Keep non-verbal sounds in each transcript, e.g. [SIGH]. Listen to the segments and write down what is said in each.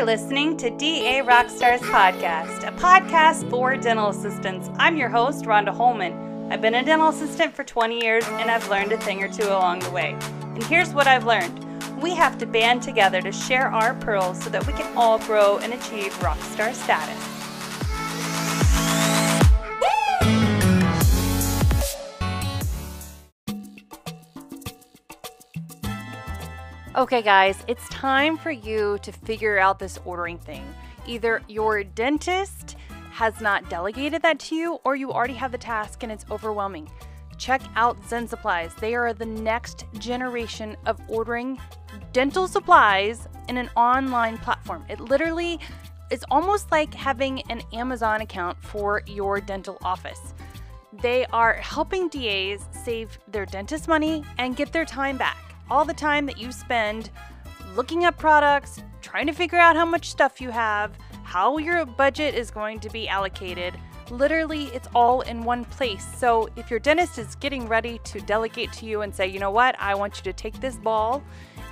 You're listening to DA Rockstars Podcast, a podcast for dental assistants. I'm your host, Rhonda Holman. I've been a dental assistant for 20 years and I've learned a thing or two along the way. And here's what I've learned we have to band together to share our pearls so that we can all grow and achieve rockstar status. Okay, guys, it's time for you to figure out this ordering thing. Either your dentist has not delegated that to you, or you already have the task and it's overwhelming. Check out Zen Supplies. They are the next generation of ordering dental supplies in an online platform. It literally is almost like having an Amazon account for your dental office. They are helping DAs save their dentist money and get their time back all the time that you spend looking up products, trying to figure out how much stuff you have, how your budget is going to be allocated. Literally, it's all in one place. So, if your dentist is getting ready to delegate to you and say, you know what, I want you to take this ball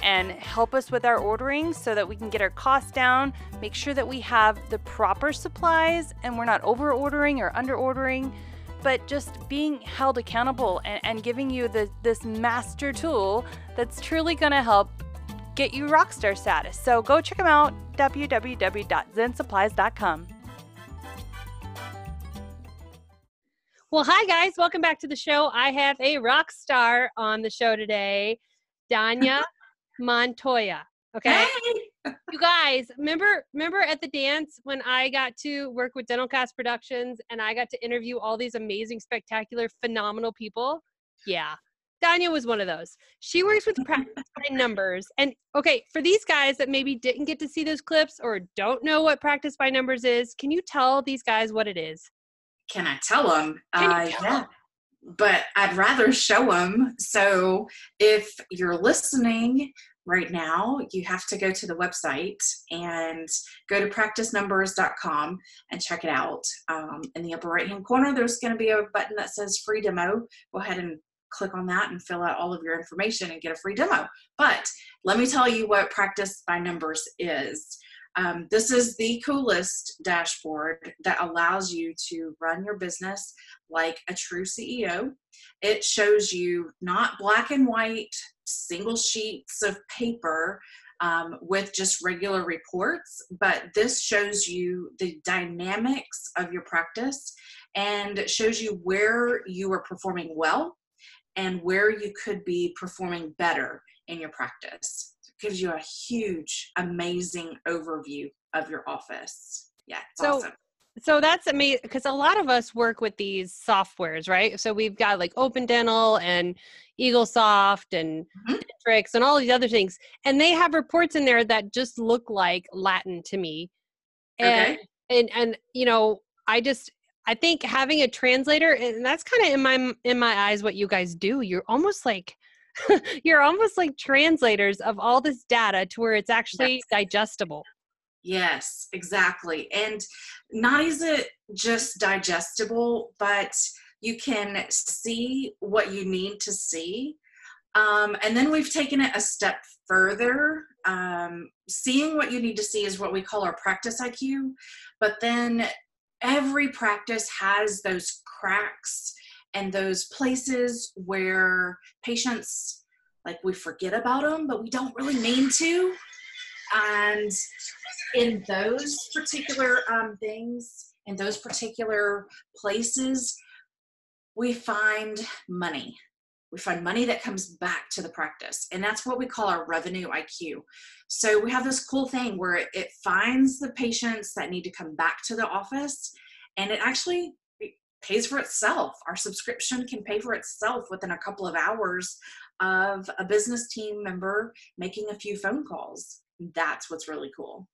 and help us with our ordering so that we can get our costs down, make sure that we have the proper supplies and we're not over ordering or under ordering but just being held accountable and, and giving you the, this master tool that's truly going to help get you rockstar status. So go check them out www.zensupplies.com. Well, hi guys, welcome back to the show. I have a rock star on the show today, Danya [LAUGHS] Montoya. Okay. Hey. You guys, remember remember at the dance when I got to work with Dental Cast Productions and I got to interview all these amazing, spectacular, phenomenal people? Yeah. Danya was one of those. She works with practice by [LAUGHS] numbers. And okay, for these guys that maybe didn't get to see those clips or don't know what practice by numbers is, can you tell these guys what it is? Can I tell them? Uh, tell yeah. Them? But I'd rather show them. So if you're listening right now, you have to go to the website and go to practicenumbers.com and check it out. Um, in the upper right hand corner, there's going to be a button that says free demo. Go ahead and click on that and fill out all of your information and get a free demo. But let me tell you what Practice by Numbers is. Um, this is the coolest dashboard that allows you to run your business like a true CEO. It shows you not black and white single sheets of paper um, with just regular reports, but this shows you the dynamics of your practice and shows you where you are performing well and where you could be performing better in your practice. Gives you a huge, amazing overview of your office. Yeah, so, awesome so that's amazing because a lot of us work with these softwares, right? So we've got like Open Dental and EagleSoft and mm-hmm. And all these other things, and they have reports in there that just look like Latin to me. And okay. and and you know, I just I think having a translator, and that's kind of in my in my eyes what you guys do. You're almost like [LAUGHS] you're almost like translators of all this data to where it's actually yes. digestible. Yes, exactly. And not is it just digestible, but you can see what you need to see. Um, and then we've taken it a step further. Um, seeing what you need to see is what we call our practice IQ. But then every practice has those cracks and those places where patients like we forget about them, but we don't really mean to. And in those particular um, things, in those particular places, we find money. We find money that comes back to the practice. And that's what we call our revenue IQ. So we have this cool thing where it, it finds the patients that need to come back to the office and it actually pays for itself. Our subscription can pay for itself within a couple of hours of a business team member making a few phone calls that's what's really cool.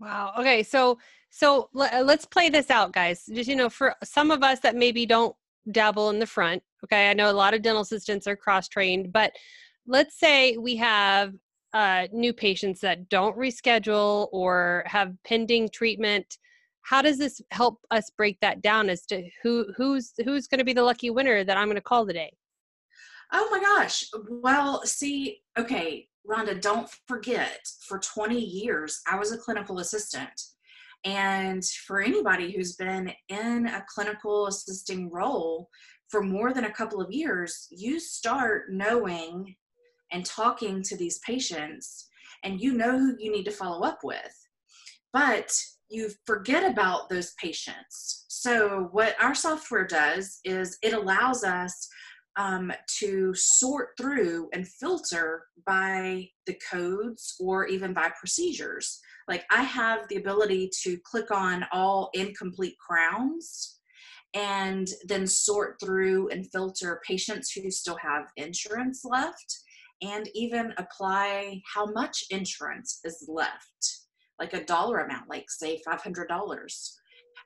Wow. Okay. So, so uh, let's play this out, guys. Just, you know, for some of us that maybe don't dabble in the front, okay, I know a lot of dental assistants are cross trained, but let's say we have uh, new patients that don't reschedule or have pending treatment. How does this help us break that down as to who who's who's going to be the lucky winner that I'm going to call today? Oh my gosh. Well, see, okay, Rhonda, don't forget, for 20 years, I was a clinical assistant. And for anybody who's been in a clinical assisting role for more than a couple of years, you start knowing and talking to these patients, and you know who you need to follow up with. But you forget about those patients. So, what our software does is it allows us um, to sort through and filter by the codes or even by procedures. Like I have the ability to click on all incomplete crowns and then sort through and filter patients who still have insurance left and even apply how much insurance is left, like a dollar amount, like say $500.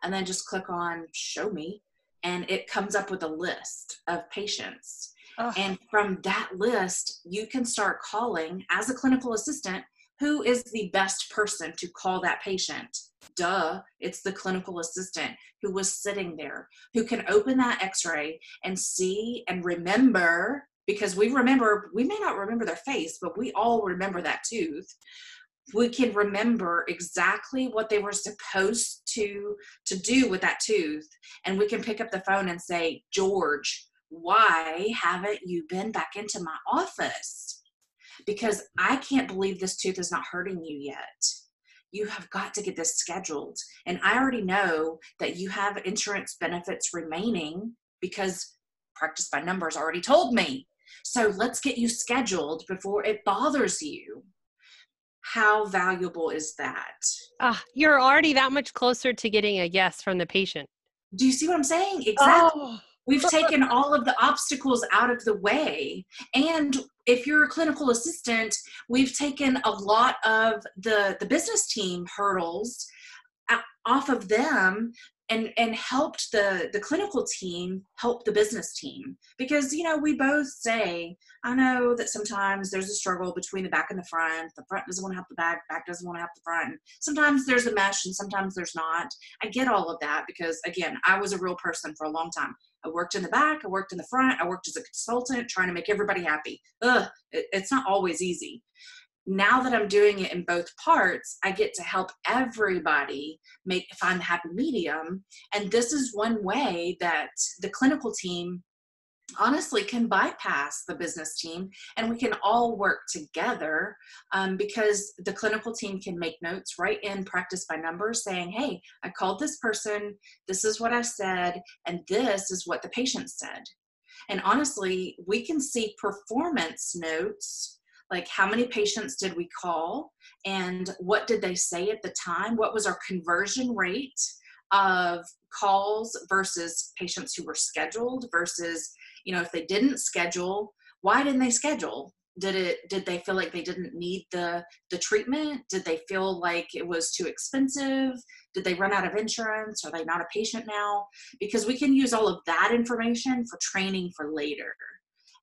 And then just click on show me and it comes up with a list of patients. And from that list, you can start calling as a clinical assistant who is the best person to call that patient. Duh, it's the clinical assistant who was sitting there, who can open that x ray and see and remember because we remember, we may not remember their face, but we all remember that tooth we can remember exactly what they were supposed to to do with that tooth. And we can pick up the phone and say george why haven't you been back into my office? Because i can't believe this tooth is not hurting you yet. You have got to get this scheduled. And i already know that you have insurance benefits remaining because practice by numbers already told me. So let's get you scheduled before it bothers you how valuable is that? Uh, you're already that much closer to getting a yes from the patient. Do you see what I'm saying? Exactly. Oh. We've [LAUGHS] taken all of the obstacles out of the way. And if you're a clinical assistant, we've taken a lot of the, the business team hurdles off of them and and helped the the clinical team help the business team. Because you know we both say i know that sometimes there's a struggle between the back and the front. The front doesn't want to help the back back doesn't want to help the front. Sometimes there's a mesh and sometimes there's not. I get all of that because again i was a real person for a long time. I worked in the back i worked in the front i worked as a consultant trying to make everybody happy. Ugh, it, it's not always easy now that I'm doing it in both parts, I get to help everybody make find the happy medium. And this is one way that the clinical team honestly can bypass the business team and we can all work together um, because the clinical team can make notes right in practice by numbers saying hey i called this person this is what i said and this is what the patient said and honestly we can see performance notes like how many patients did we call? And what did they say at the time? What was our conversion rate of calls versus patients who were scheduled versus you know if they didn't schedule why didn't they schedule? Did it did they feel like they didn't need the the treatment? Did they feel like it was too expensive? Did they run out of insurance? Are they not a patient now? Because we can use all of that information for training for later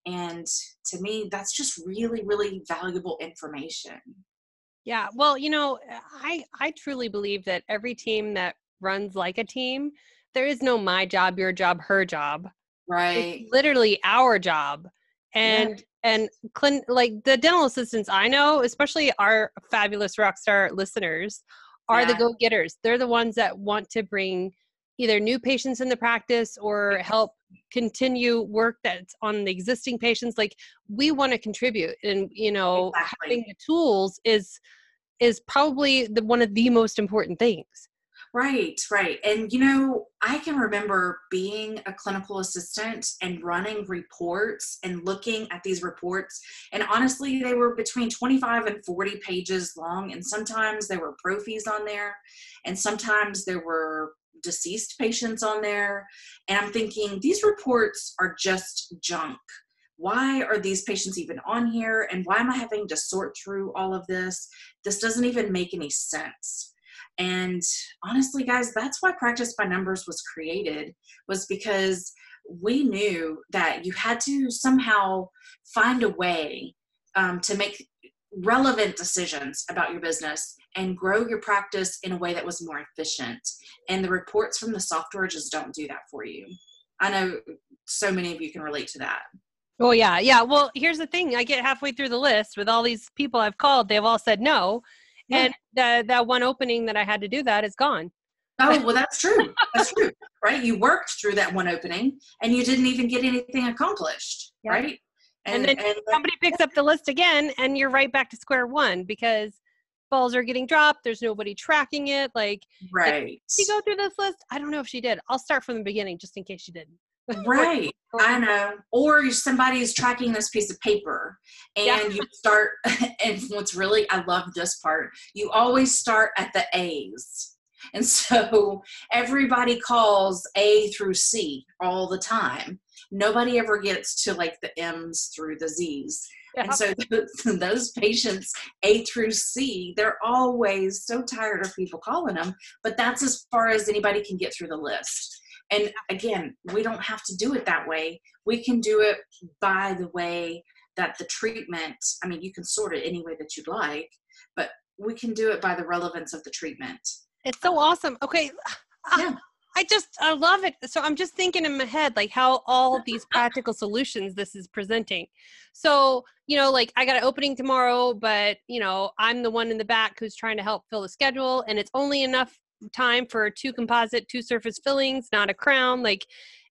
and to me, that's just really, really valuable information. Yeah. Well, you know, eh, I I truly believe that every team that runs like a team, there is no my job, your job, her job. Right. It's literally our job. And yeah. and clin- like the dental assistants I know, especially our fabulous rockstar listeners, are yeah. the go-getters. They're the ones that want to bring either new patients in the practice or help continue work that's on the existing patients like we want to contribute and you know exactly. having the tools is is probably the one of the most important things Right, right. And you know, I can remember being a clinical assistant and running reports and looking at these reports. And honestly, they were between 25 and 40 pages long. And sometimes there were pro fees on there, and sometimes there were deceased patients on there. And I'm thinking, these reports are just junk. Why are these patients even on here? And why am I having to sort through all of this? This doesn't even make any sense. And honestly, guys, that's why Practice by Numbers was created, was because we knew that you had to somehow find a way um, to make relevant decisions about your business and grow your practice in a way that was more efficient. And the reports from the software just don't do that for you. I know so many of you can relate to that. Oh yeah, yeah. Well, here's the thing: I get halfway through the list with all these people I've called. They've all said no, yeah. and the, that one opening that I had to do that is gone. Oh well, that's true. That's true, right? You worked through that one opening, and you didn't even get anything accomplished, [LAUGHS] yeah. right? And, and then and, somebody picks up the list again, and you're right back to square one because balls are getting dropped. There's nobody tracking it. Like, right? Did she go through this list? I don't know if she did. I'll start from the beginning just in case she didn't. [LAUGHS] right i know or somebody is tracking this piece of paper and yeah. you start [LAUGHS] and what's really i love this part you always start at the a's and so everybody calls a through c all the time nobody ever gets to like the m's through the z's yeah. And so [LAUGHS] those patients, A through C, they're always so tired of people calling them, but that's as far as anybody can get through the list. And again, we don't have to do it that way. We can do it by the way that the treatment, I mean, you can sort it any way that you'd like, but we can do it by the relevance of the treatment. It's so awesome. Okay. Yeah. I just I love it. So I'm just thinking in my head like how all [LAUGHS] these practical solutions this is presenting. So, you know, like I got an opening tomorrow, but you know, I'm the one in the back who's trying to help fill the schedule and it's only enough time for two composite, two surface fillings, not a crown. Like,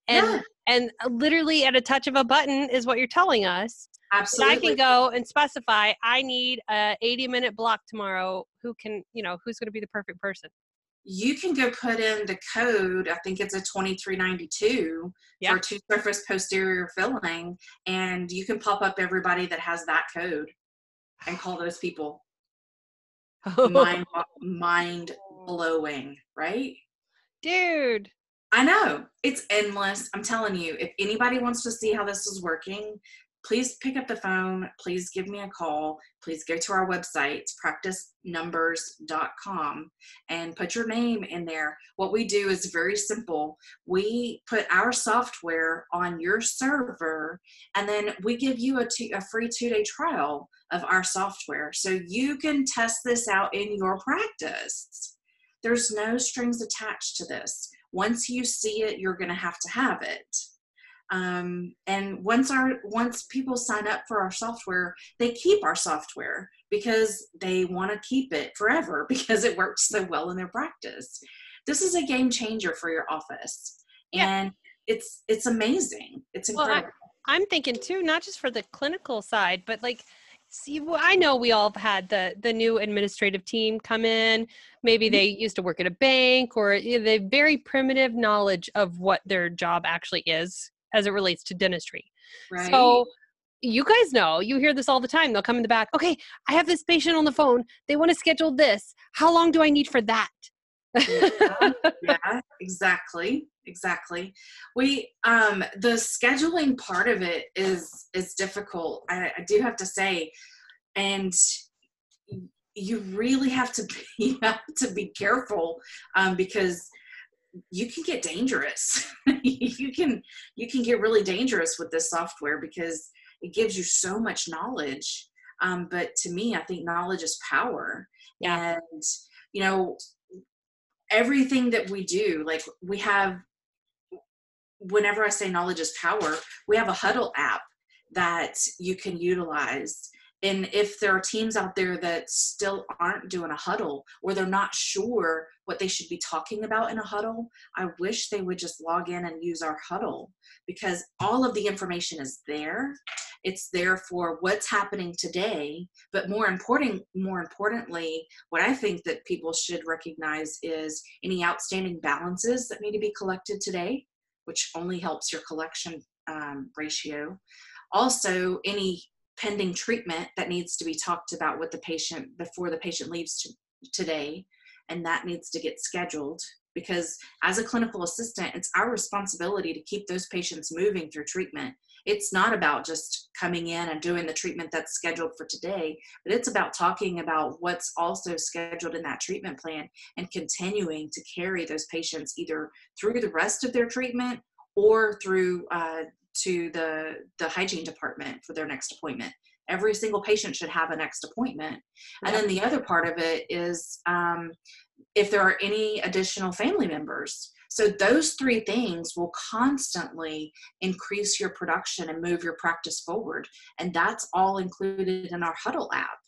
and yeah. and literally at a touch of a button is what you're telling us. Absolutely. I can go and specify I need a 80 minute block tomorrow. Who can, you know, who's going to be the perfect person? You can go put in the code. I think it's a 2392 yeah. for two surface posterior filling, and you can pop up everybody that has that code and call those people. mind, [LAUGHS] mind blowing, right? Dude. I know. It's endless. I'm telling you, if anybody wants to see how this is working, please pick up the phone. Please give me a call. Please go to our website, practicenumbers.com, and put your name in there. What we do is very simple. We put our software on your server, and then we give you a, two, a free two day trial of our software so you can test this out in your practice. There's no strings attached to this. Once you see it, you're going to have to have it. Um, and once our once people sign up for our software, they keep our software because they want to keep it forever [LAUGHS] because it works so well in their practice. This is a game changer for your office, yeah. and it's it's amazing. It's incredible. Well, I, I'm thinking too, not just for the clinical side, but like see well, i know we all have had the the new administrative team come in maybe mm-hmm. they used to work at a bank or you know, they have very primitive knowledge of what their job actually is as it relates to dentistry. Right. so you guys know you hear this all the time they'll come in the back okay i have this patient on the phone they want to schedule this how long do i need for that? Yeah, [LAUGHS] yeah, exactly exactly. We um the scheduling part of it is is difficult I, I do have to say and you really have to [LAUGHS] be, you have to be careful um, because you can get dangerous. [LAUGHS] You can you can get really dangerous with this software because it gives you so much knowledge. Um, but to me i think knowledge is power. Yeah. and you know everything that we do like we have whenever i say knowledge is power we have a huddle app that you can utilize and if there are teams out there that still aren't doing a huddle or they're not sure what they should be talking about in a huddle i wish they would just log in and use our huddle because all of the information is there. It's there for what's happening today but more important more importantly what i think that people should recognize is any outstanding balances that need to be collected today which only helps your collection um, ratio. Also any pending treatment that needs to be talked about with the patient before the patient leaves to, today and that needs to get scheduled because as a clinical assistant it's our responsibility to keep those patients moving through treatment. It's not about just coming in and doing the treatment that's scheduled for today but it's about talking about what's also scheduled in that treatment plan and continuing to carry those patients either through the rest of their treatment or through uh, to the the hygiene department for their next appointment every single patient should have a next appointment and then the other part of it is um, if there are any additional family members So, those three things will constantly increase your production and move your practice forward. And that's all included in our Huddle app.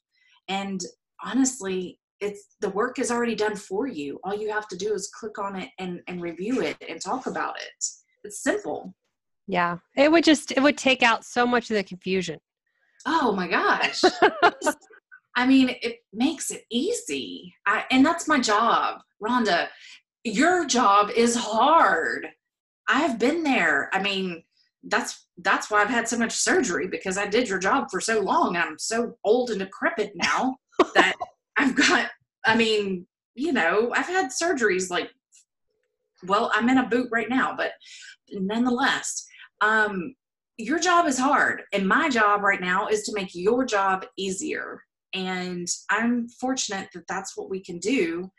And honestly, it's the work is already done for you. All you have to do is click on it and, and review it and talk about it. It's simple. Yeah. It would just it would take out so much of the confusion. Oh my gosh. [LAUGHS] I mean, it makes it easy. I, and that's my job. Rhonda, your job is hard. I've been there. I mean, that's that's why I've had so much surgery because I did your job for so long. I'm so old and decrepit now [LAUGHS] that I've got I mean, you know, I've had surgeries like well, I'm in a boot right now, but nonetheless, um, your job is hard. And my job right now is to make your job easier. And I'm fortunate that that's what we can do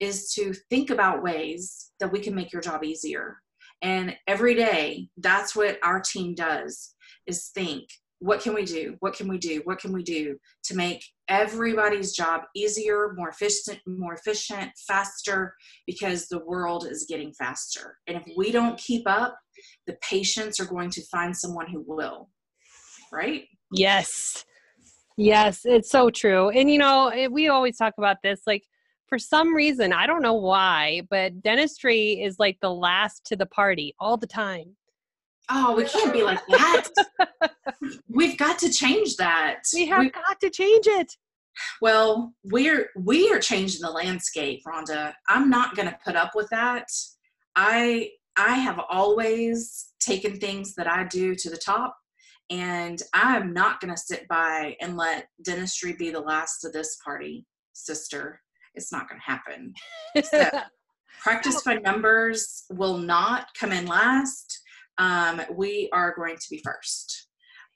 is to think about ways that we can make your job easier. And every day, that's what our team does is think, what can we do? What can we do? What can we do to make everybody's job easier, more efficient, more efficient, faster because the world is getting faster. And if we don't keep up, the patients are going to find someone who will. Right? Yes. Yes, it's so true. And you know, we always talk about this like for some reason, I don't know why, but dentistry is like the last to the party all the time. Oh, we can't be like that. [LAUGHS] We've got to change that. We have we, got to change it. Well, we're we are changing the landscape, Rhonda. I'm not going to put up with that. I I have always taken things that I do to the top and I'm not going to sit by and let dentistry be the last of this party, sister. It's not going to happen. So, [LAUGHS] practice by numbers will not come in last. Um, we are going to be first.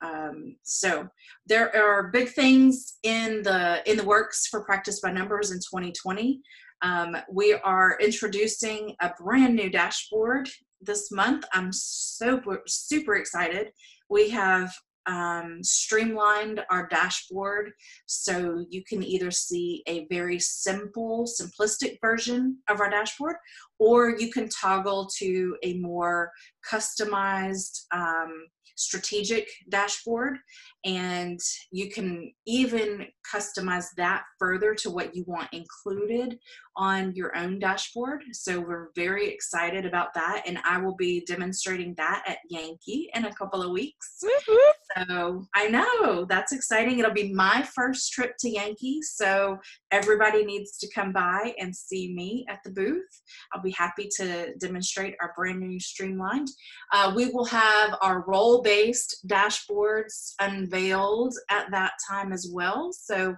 Um, so there are big things in the in the works for practice by numbers in 2020. Um, we are introducing a brand new dashboard this month. I'm super super excited we have um, streamlined our dashboard so you can either see a very simple, simplistic version of our dashboard, or you can toggle to a more customized um, strategic dashboard and you can even customize that further to what you want included on your own dashboard. So we're very excited about that and i will be demonstrating that at yankee in a couple of weeks. So i know that's exciting. It'll be my first trip to yankee so everybody needs to come by and see me at the booth. I'll be happy to demonstrate our brand new streamlined. Uh, we will have our role based dashboards unveiled at that time as well. So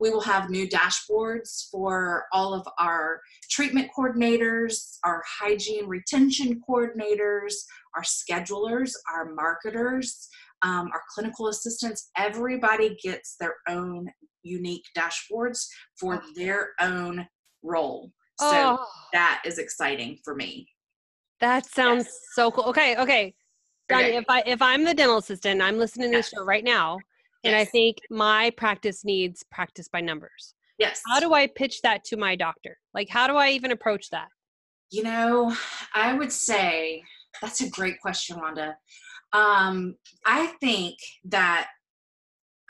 we will have new dashboards for all of our treatment coordinators, our hygiene retention coordinators, our schedulers, our marketers, um, our clinical assistants. Everybody gets their own unique dashboards for their own role. So oh. that is exciting for me. That sounds yes. so cool. Okay, okay. Johnny, okay. if I if I'm the dental assistant, I'm listening to this show right now, and yes. I think my practice needs practice by numbers. Yes. How do I pitch that to my doctor? Like, how do I even approach that? You know, I would say that's a great question, Rhonda. Um, I think that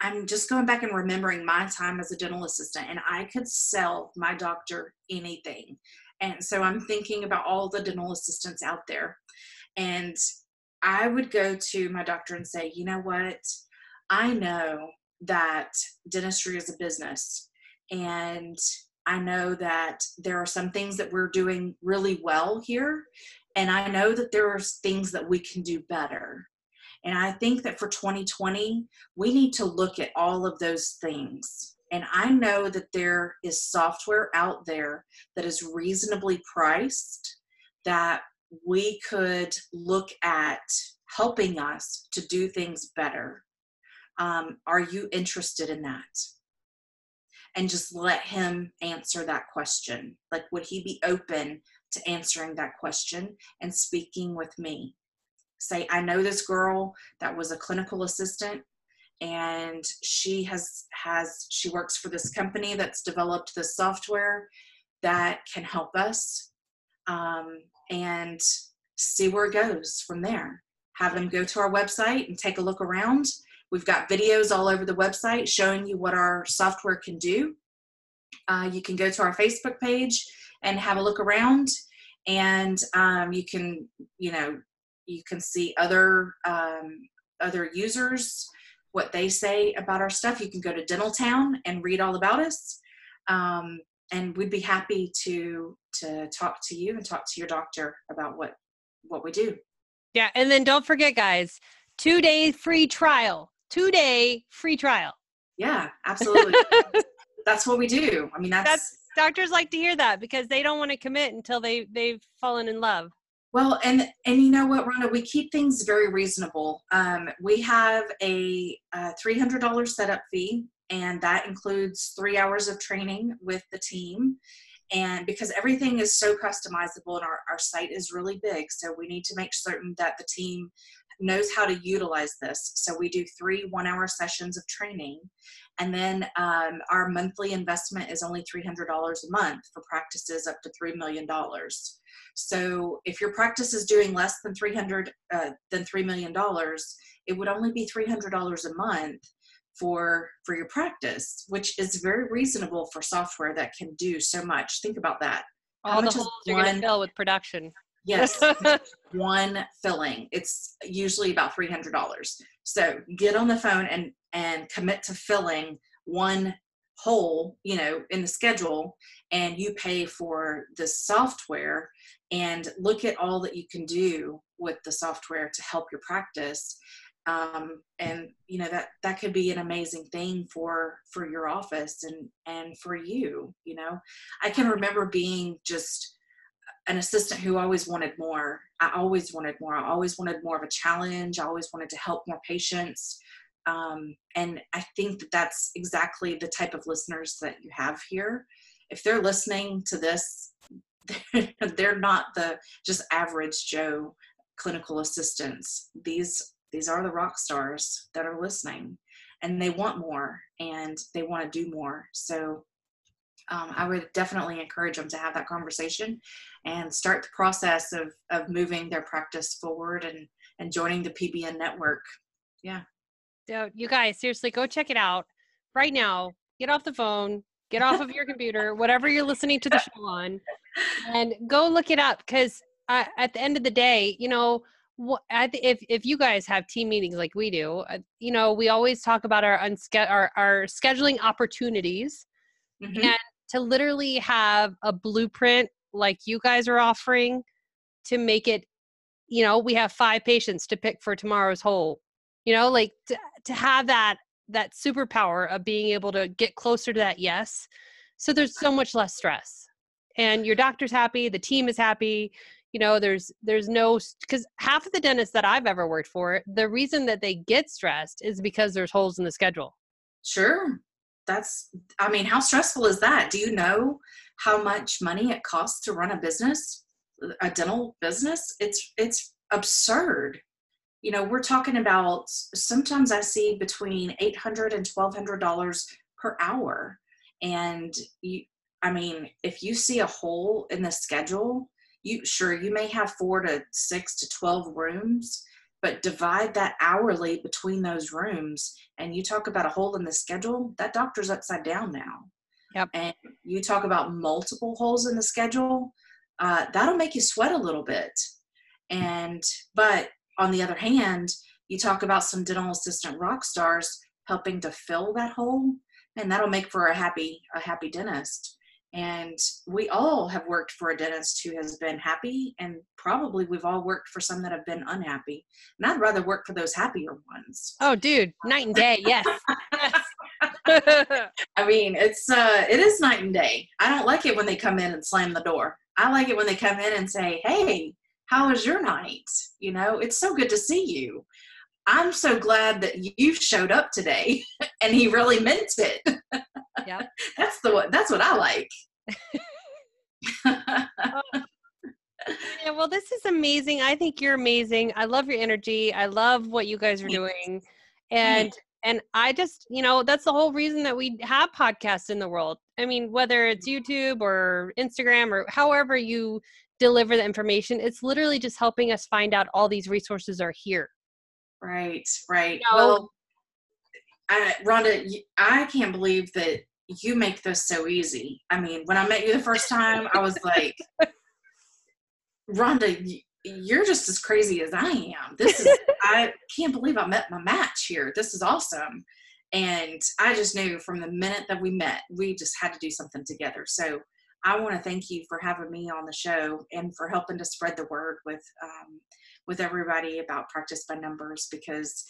I'm just going back and remembering my time as a dental assistant, and I could sell my doctor anything. And so I'm thinking about all the dental assistants out there. And I would go to my doctor and say, you know what? I know that dentistry is a business. And I know that there are some things that we're doing really well here. And I know that there are things that we can do better. And I think that for 2020, we need to look at all of those things. And I know that there is software out there that is reasonably priced that we could look at helping us to do things better. Um, are you interested in that? And just let him answer that question. Like, would he be open to answering that question and speaking with me? Say, I know this girl that was a clinical assistant and she has has she works for this company that's developed this software that can help us um, and see where it goes from there. Have them go to our website and take a look around. We've got videos all over the website showing you what our software can do. Uh, you can go to our Facebook page and have a look around, and um, you can, you know, you can see other um, other users what they say about our stuff. You can go to Dental Town and read all about us, um, and we'd be happy to to talk to you and talk to your doctor about what what we do. Yeah, and then don't forget, guys, two day free trial. Two day free trial. Yeah, absolutely. [LAUGHS] that's what we do. I mean, that's, that's doctors like to hear that because they don't want to commit until they they've fallen in love. Well, and and you know what, Rhonda, we keep things very reasonable. Um, we have a, a three hundred dollars setup fee, and that includes three hours of training with the team. And because everything is so customizable and our, our site is really big, so we need to make certain that the team knows how to utilize this. So we do three one hour sessions of training. And then um, our monthly investment is only $300 a month for practices up to $3 million. So if your practice is doing less than 300 uh, than $3 million, it would only be $300 a month for for your practice, which is very reasonable for software that can do so much. Think about that. All the holes you're going to fill with production. Yes, [LAUGHS] one filling. It's usually about three hundred dollars. So get on the phone and and commit to filling one hole, you know, in the schedule, and you pay for the software and look at all that you can do with the software to help your practice. Um, and you know that that could be an amazing thing for for your office and and for you you know i can remember being just an assistant who always wanted more. I always wanted more. I always wanted more of a challenge. I always wanted to help more patients. Um, and I think that that's exactly the type of listeners that you have here. If they're listening to this, [LAUGHS] they're not the just average Joe clinical assistants. These these are the rock stars that are listening, and they want more and they want to do more. So um, I would definitely encourage them to have that conversation and start the process of, of moving their practice forward and, and joining the PBN network. Yeah. So you guys, seriously, go check it out right now. Get off the phone, get off of your [LAUGHS] computer, whatever you're listening to the show on, and go look it up because uh, at the end of the day, you know, if if you guys have team meetings like we do, uh, you know, we always talk about our unske- our, our scheduling opportunities, mm-hmm. and to literally have a blueprint like you guys are offering to make it you know we have five patients to pick for tomorrow's hole you know like to, to have that that superpower of being able to get closer to that yes so there's so much less stress and your doctor's happy the team is happy you know there's there's no because half of the dentists that i've ever worked for the reason that they get stressed is because there's holes in the schedule. Sure. That's i mean how stressful is that? Do you know how much money it costs to run a business a dental business? It's it's absurd. You know we're talking about sometimes i see between 800 and 1200 dollars per hour. And you i mean if you see a hole in the schedule you sure you may have four to six to 12 rooms but divide that hourly between those rooms and you talk about a hole in the schedule that doctor's upside down now. Yep. and you talk about multiple holes in the schedule uh, that'll make you sweat a little bit. And but on the other hand you talk about some dental assistant rock stars helping to fill that hole and that'll make for a happy a happy dentist and we all have worked for a dentist who has been happy, and probably we've all worked for some that have been unhappy. And I'd rather work for those happier ones. Oh, dude, night and day, yes. [LAUGHS] I mean, it's uh, it is night and day. I don't like it when they come in and slam the door. I like it when they come in and say, "Hey, how was your night?" You know, it's so good to see you. I'm so glad that you showed up today, [LAUGHS] and he really meant it. Yeah, [LAUGHS] that's the that's what I like. Oh. Yeah, well, this is amazing. I think you're amazing. I love your energy. I love what you guys are doing. And and I just, you know, that's the whole reason that we have podcasts in the world. I mean, whether it's YouTube or Instagram or however you deliver the information. It's literally just helping us find out all these resources are here. Right, right. You know, well, I, Rhonda, I can't believe that you make this so easy. I mean, when I met you the first time, I was like, Rhonda, you're just as crazy as I am. This is, [LAUGHS] I can't believe I met my match here. This is awesome. And I just knew from the minute that we met, we just had to do something together. So I want to thank you for having me on the show and for helping to spread the word with um, with everybody about practice by numbers because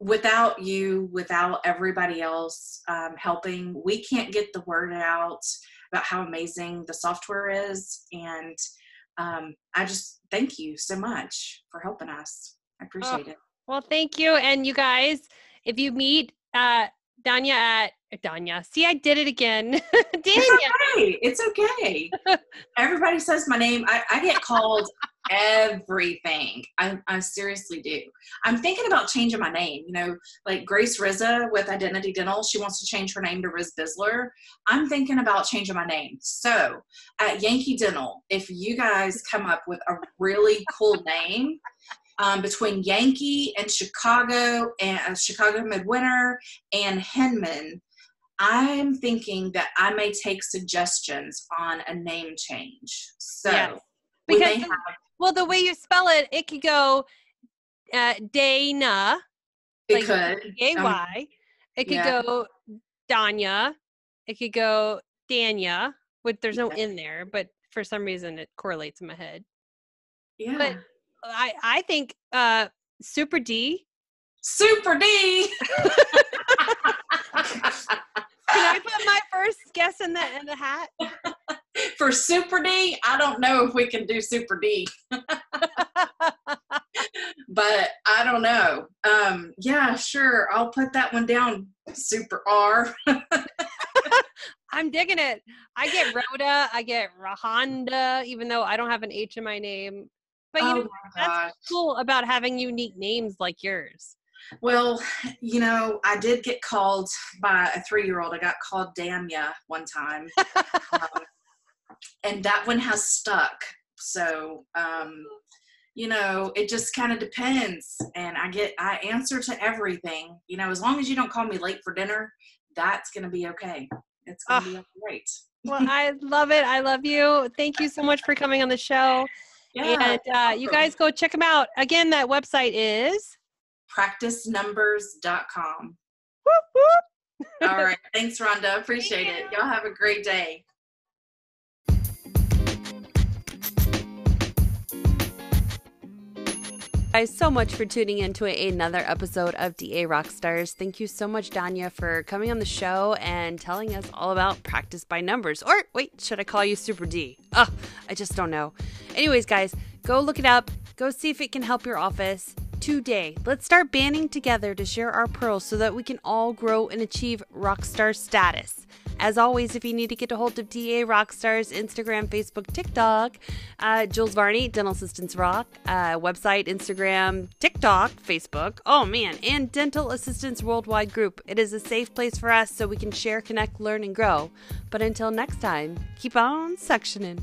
without you, without everybody else um, helping, we can't get the word out about how amazing the software is. And um, I just thank you so much for helping us. I appreciate it. Well, thank you. And you guys, if you meet uh Danya at Danya, see, I did it again. [LAUGHS] Danya. It's okay. It's okay. [LAUGHS] Everybody says my name. I, I get called everything. I, I seriously do. I'm thinking about changing my name. You know, like Grace Rizza with Identity Dental, she wants to change her name to Riz Bisler. I'm thinking about changing my name. So at Yankee Dental, if you guys come up with a really cool name, um, between Yankee and Chicago and uh, Chicago Midwinter and Hinman, I'm thinking that I may take suggestions on a name change. So Yes. we may have well, the way you spell it, it could go uh, Dana, it like could A um, It could yeah. go Danya. It could go Danya. With there's no Yeah. in there, but for some reason it correlates in my head. yeah. But I I think uh Super D. Super D. [LAUGHS] Can I put my first guess in the in the hat? [LAUGHS] For Super D, I don't know if we can do Super D, but I don't know. Um, yeah, sure. I'll put that one down. Super R. I'm digging it. I get Rhoda. I get Rahonda, even though I don't have an H in my name. But you oh know, that's cool about having unique names like yours. Well, you know, I did get called by a three year old. I got called Damn Ya one time. [LAUGHS] um, and that one has stuck. So, um, you know, it just kind of depends. And I get, I answer to everything. You know, as long as you don't call me late for dinner, that's going to be okay. It's going to be all right. Well, I love it. I love you. Thank you so much for coming on the show. Yeah. and uh, you guys go check them out. Again, that website is. practicenumbers.com. Whoop, whoop. All right. Thanks, Rhonda. Appreciate it. Y'all have a great day. Guys so much for tuning in to another episode of DA Rockstars. Thank you so much, Danya, for coming on the show and telling us all about practice by numbers. Or wait, should I call you Super D? Oh, I just don't know. Anyways, guys, go look it up. Go see if it can help your office today. Let's start banding together to share our pearls so that we can all grow and achieve rockstar status. As always, if you need to get a hold of DA Rockstars, Instagram, Facebook, TikTok, uh, Jules Varney, Dental Assistants Rock, uh, website, Instagram, TikTok, Facebook, oh man, and Dental Assistants Worldwide Group. It is a safe place for us so we can share, connect, learn, and grow. But until next time, keep on suctioning.